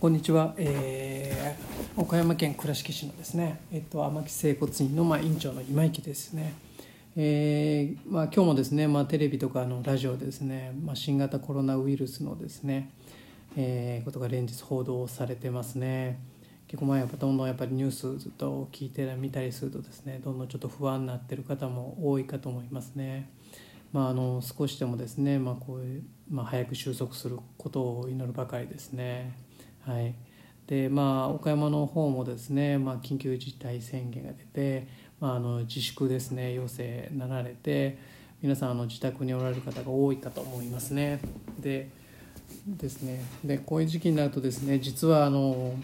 こんにちは、えー、岡山県倉敷市のですね、えっと、天城整骨院の、まあ、院長の今池ですね、えーまあ、今日もですね、まあ、テレビとかのラジオですね、まあ、新型コロナウイルスのですね、えー、ことが連日報道されてますね結構まあやっぱどんどんやっぱりニュースずっと聞いてみたりするとですねどんどんちょっと不安になってる方も多いかと思いますね。まあ、あの少しでもですね、まあ、こういう、まあ、早く収束することを祈るばかりですね。はいでまあ、岡山の方もですね、まあ、緊急事態宣言が出て、まあ、あの自粛ですね要請なられて皆さんあの自宅におられる方が多いかと思いますね。でですねでこういう時期になるとですね実はあの、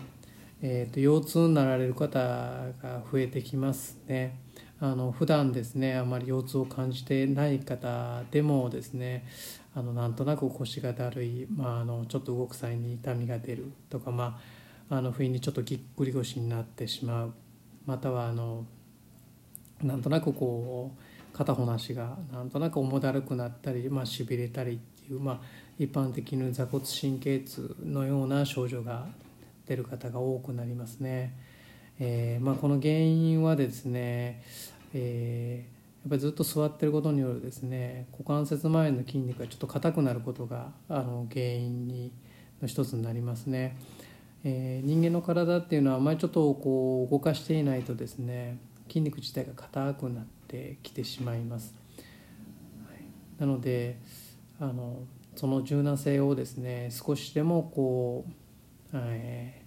えーと、腰痛になられる方が増えてきますね。あの普段ですねあまり腰痛を感じてない方でもですねあのなんとなく腰がだるい、まあ、あのちょっと動く際に痛みが出るとか、まあ、あの不意にちょっとぎっくり腰になってしまうまたはあのなんとなくこう片方の足がなんとなく重だるくなったり、まあ、しびれたりっていう、まあ、一般的に座骨神経痛のような症状が出る方が多くなりますね。えーまあ、この原因はですね、えーやっぱりずっと座ってることによるですね股関節周りの筋肉がちょっと硬くなることがあの原因にの一つになりますね、えー、人間の体っていうのはあまりちょっとこう動かしていないとですね筋肉自体が硬くなってきてしまいます、はい、なのであのその柔軟性をですね少しでもこう、えー、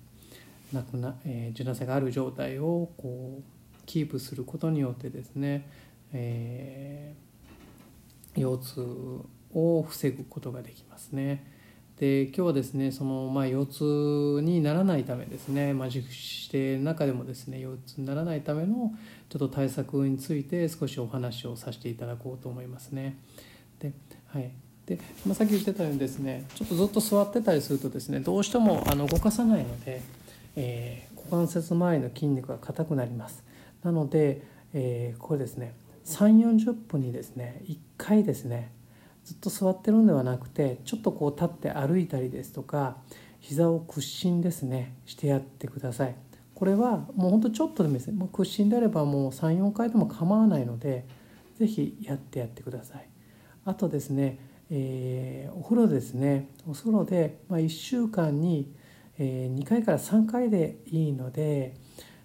なくな、えー、柔軟性がある状態をこうキープすることによってですねえー、腰痛を防ぐことができますね。で今日はですねその、まあ、腰痛にならないためですね、まあ、熟して中でもですね腰痛にならないためのちょっと対策について少しお話をさせていただこうと思いますね。ではいでまあ、さっき言ってたようにですねちょっとずっと座ってたりするとですねどうしてもあの動かさないので、えー、股関節周りの筋肉が硬くなります。なので、えー、これですね3 4 0分にですね1回ですねずっと座ってるんではなくてちょっとこう立って歩いたりですとか膝を屈伸ですねしてやってください。これはもうほんとちょっとでもいいです。ねも屈伸であればもう34回でも構わないので是非やってやってください。あとですね、えー、お風呂ですね。お風呂で、まあ、1週間に、え、2回から3回でいいので、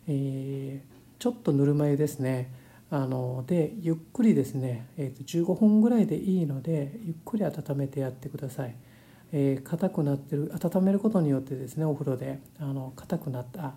え、ちょっとぬるま湯ですねあのでゆっくりですね、えー、と15分ぐらいでいいのでゆっくり温めてやってください。えー、硬くなってる温めることによってですねお風呂であの硬くなった、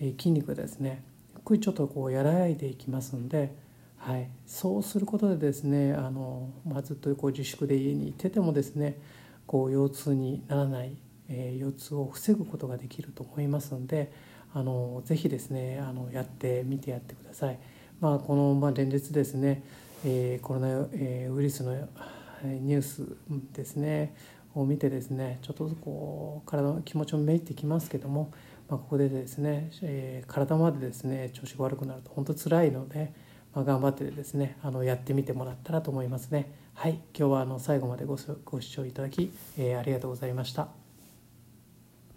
えー、筋肉ですねゆっくりちょっとこう和らいでいきますんで、はい、そうすることでですねあの、まあ、ずっとこう自粛で家にいててもですねこう腰痛にならない、え、腰痛を防ぐことができると思いますんであのぜひですねあのやってみてやってください。まあ、この、まあ、連日ですね、えー、コロナ、えー、ウイルスのニュースですねを見てですねちょっとこう体の気持ちもめいってきますけども、まあ、ここでですね、えー、体までですね調子が悪くなると本当辛いので、まあ、頑張ってですねあのやってみてもらったらと思いますね。はい今日はあの最後までごご視聴いただき、えー、ありがとうございました。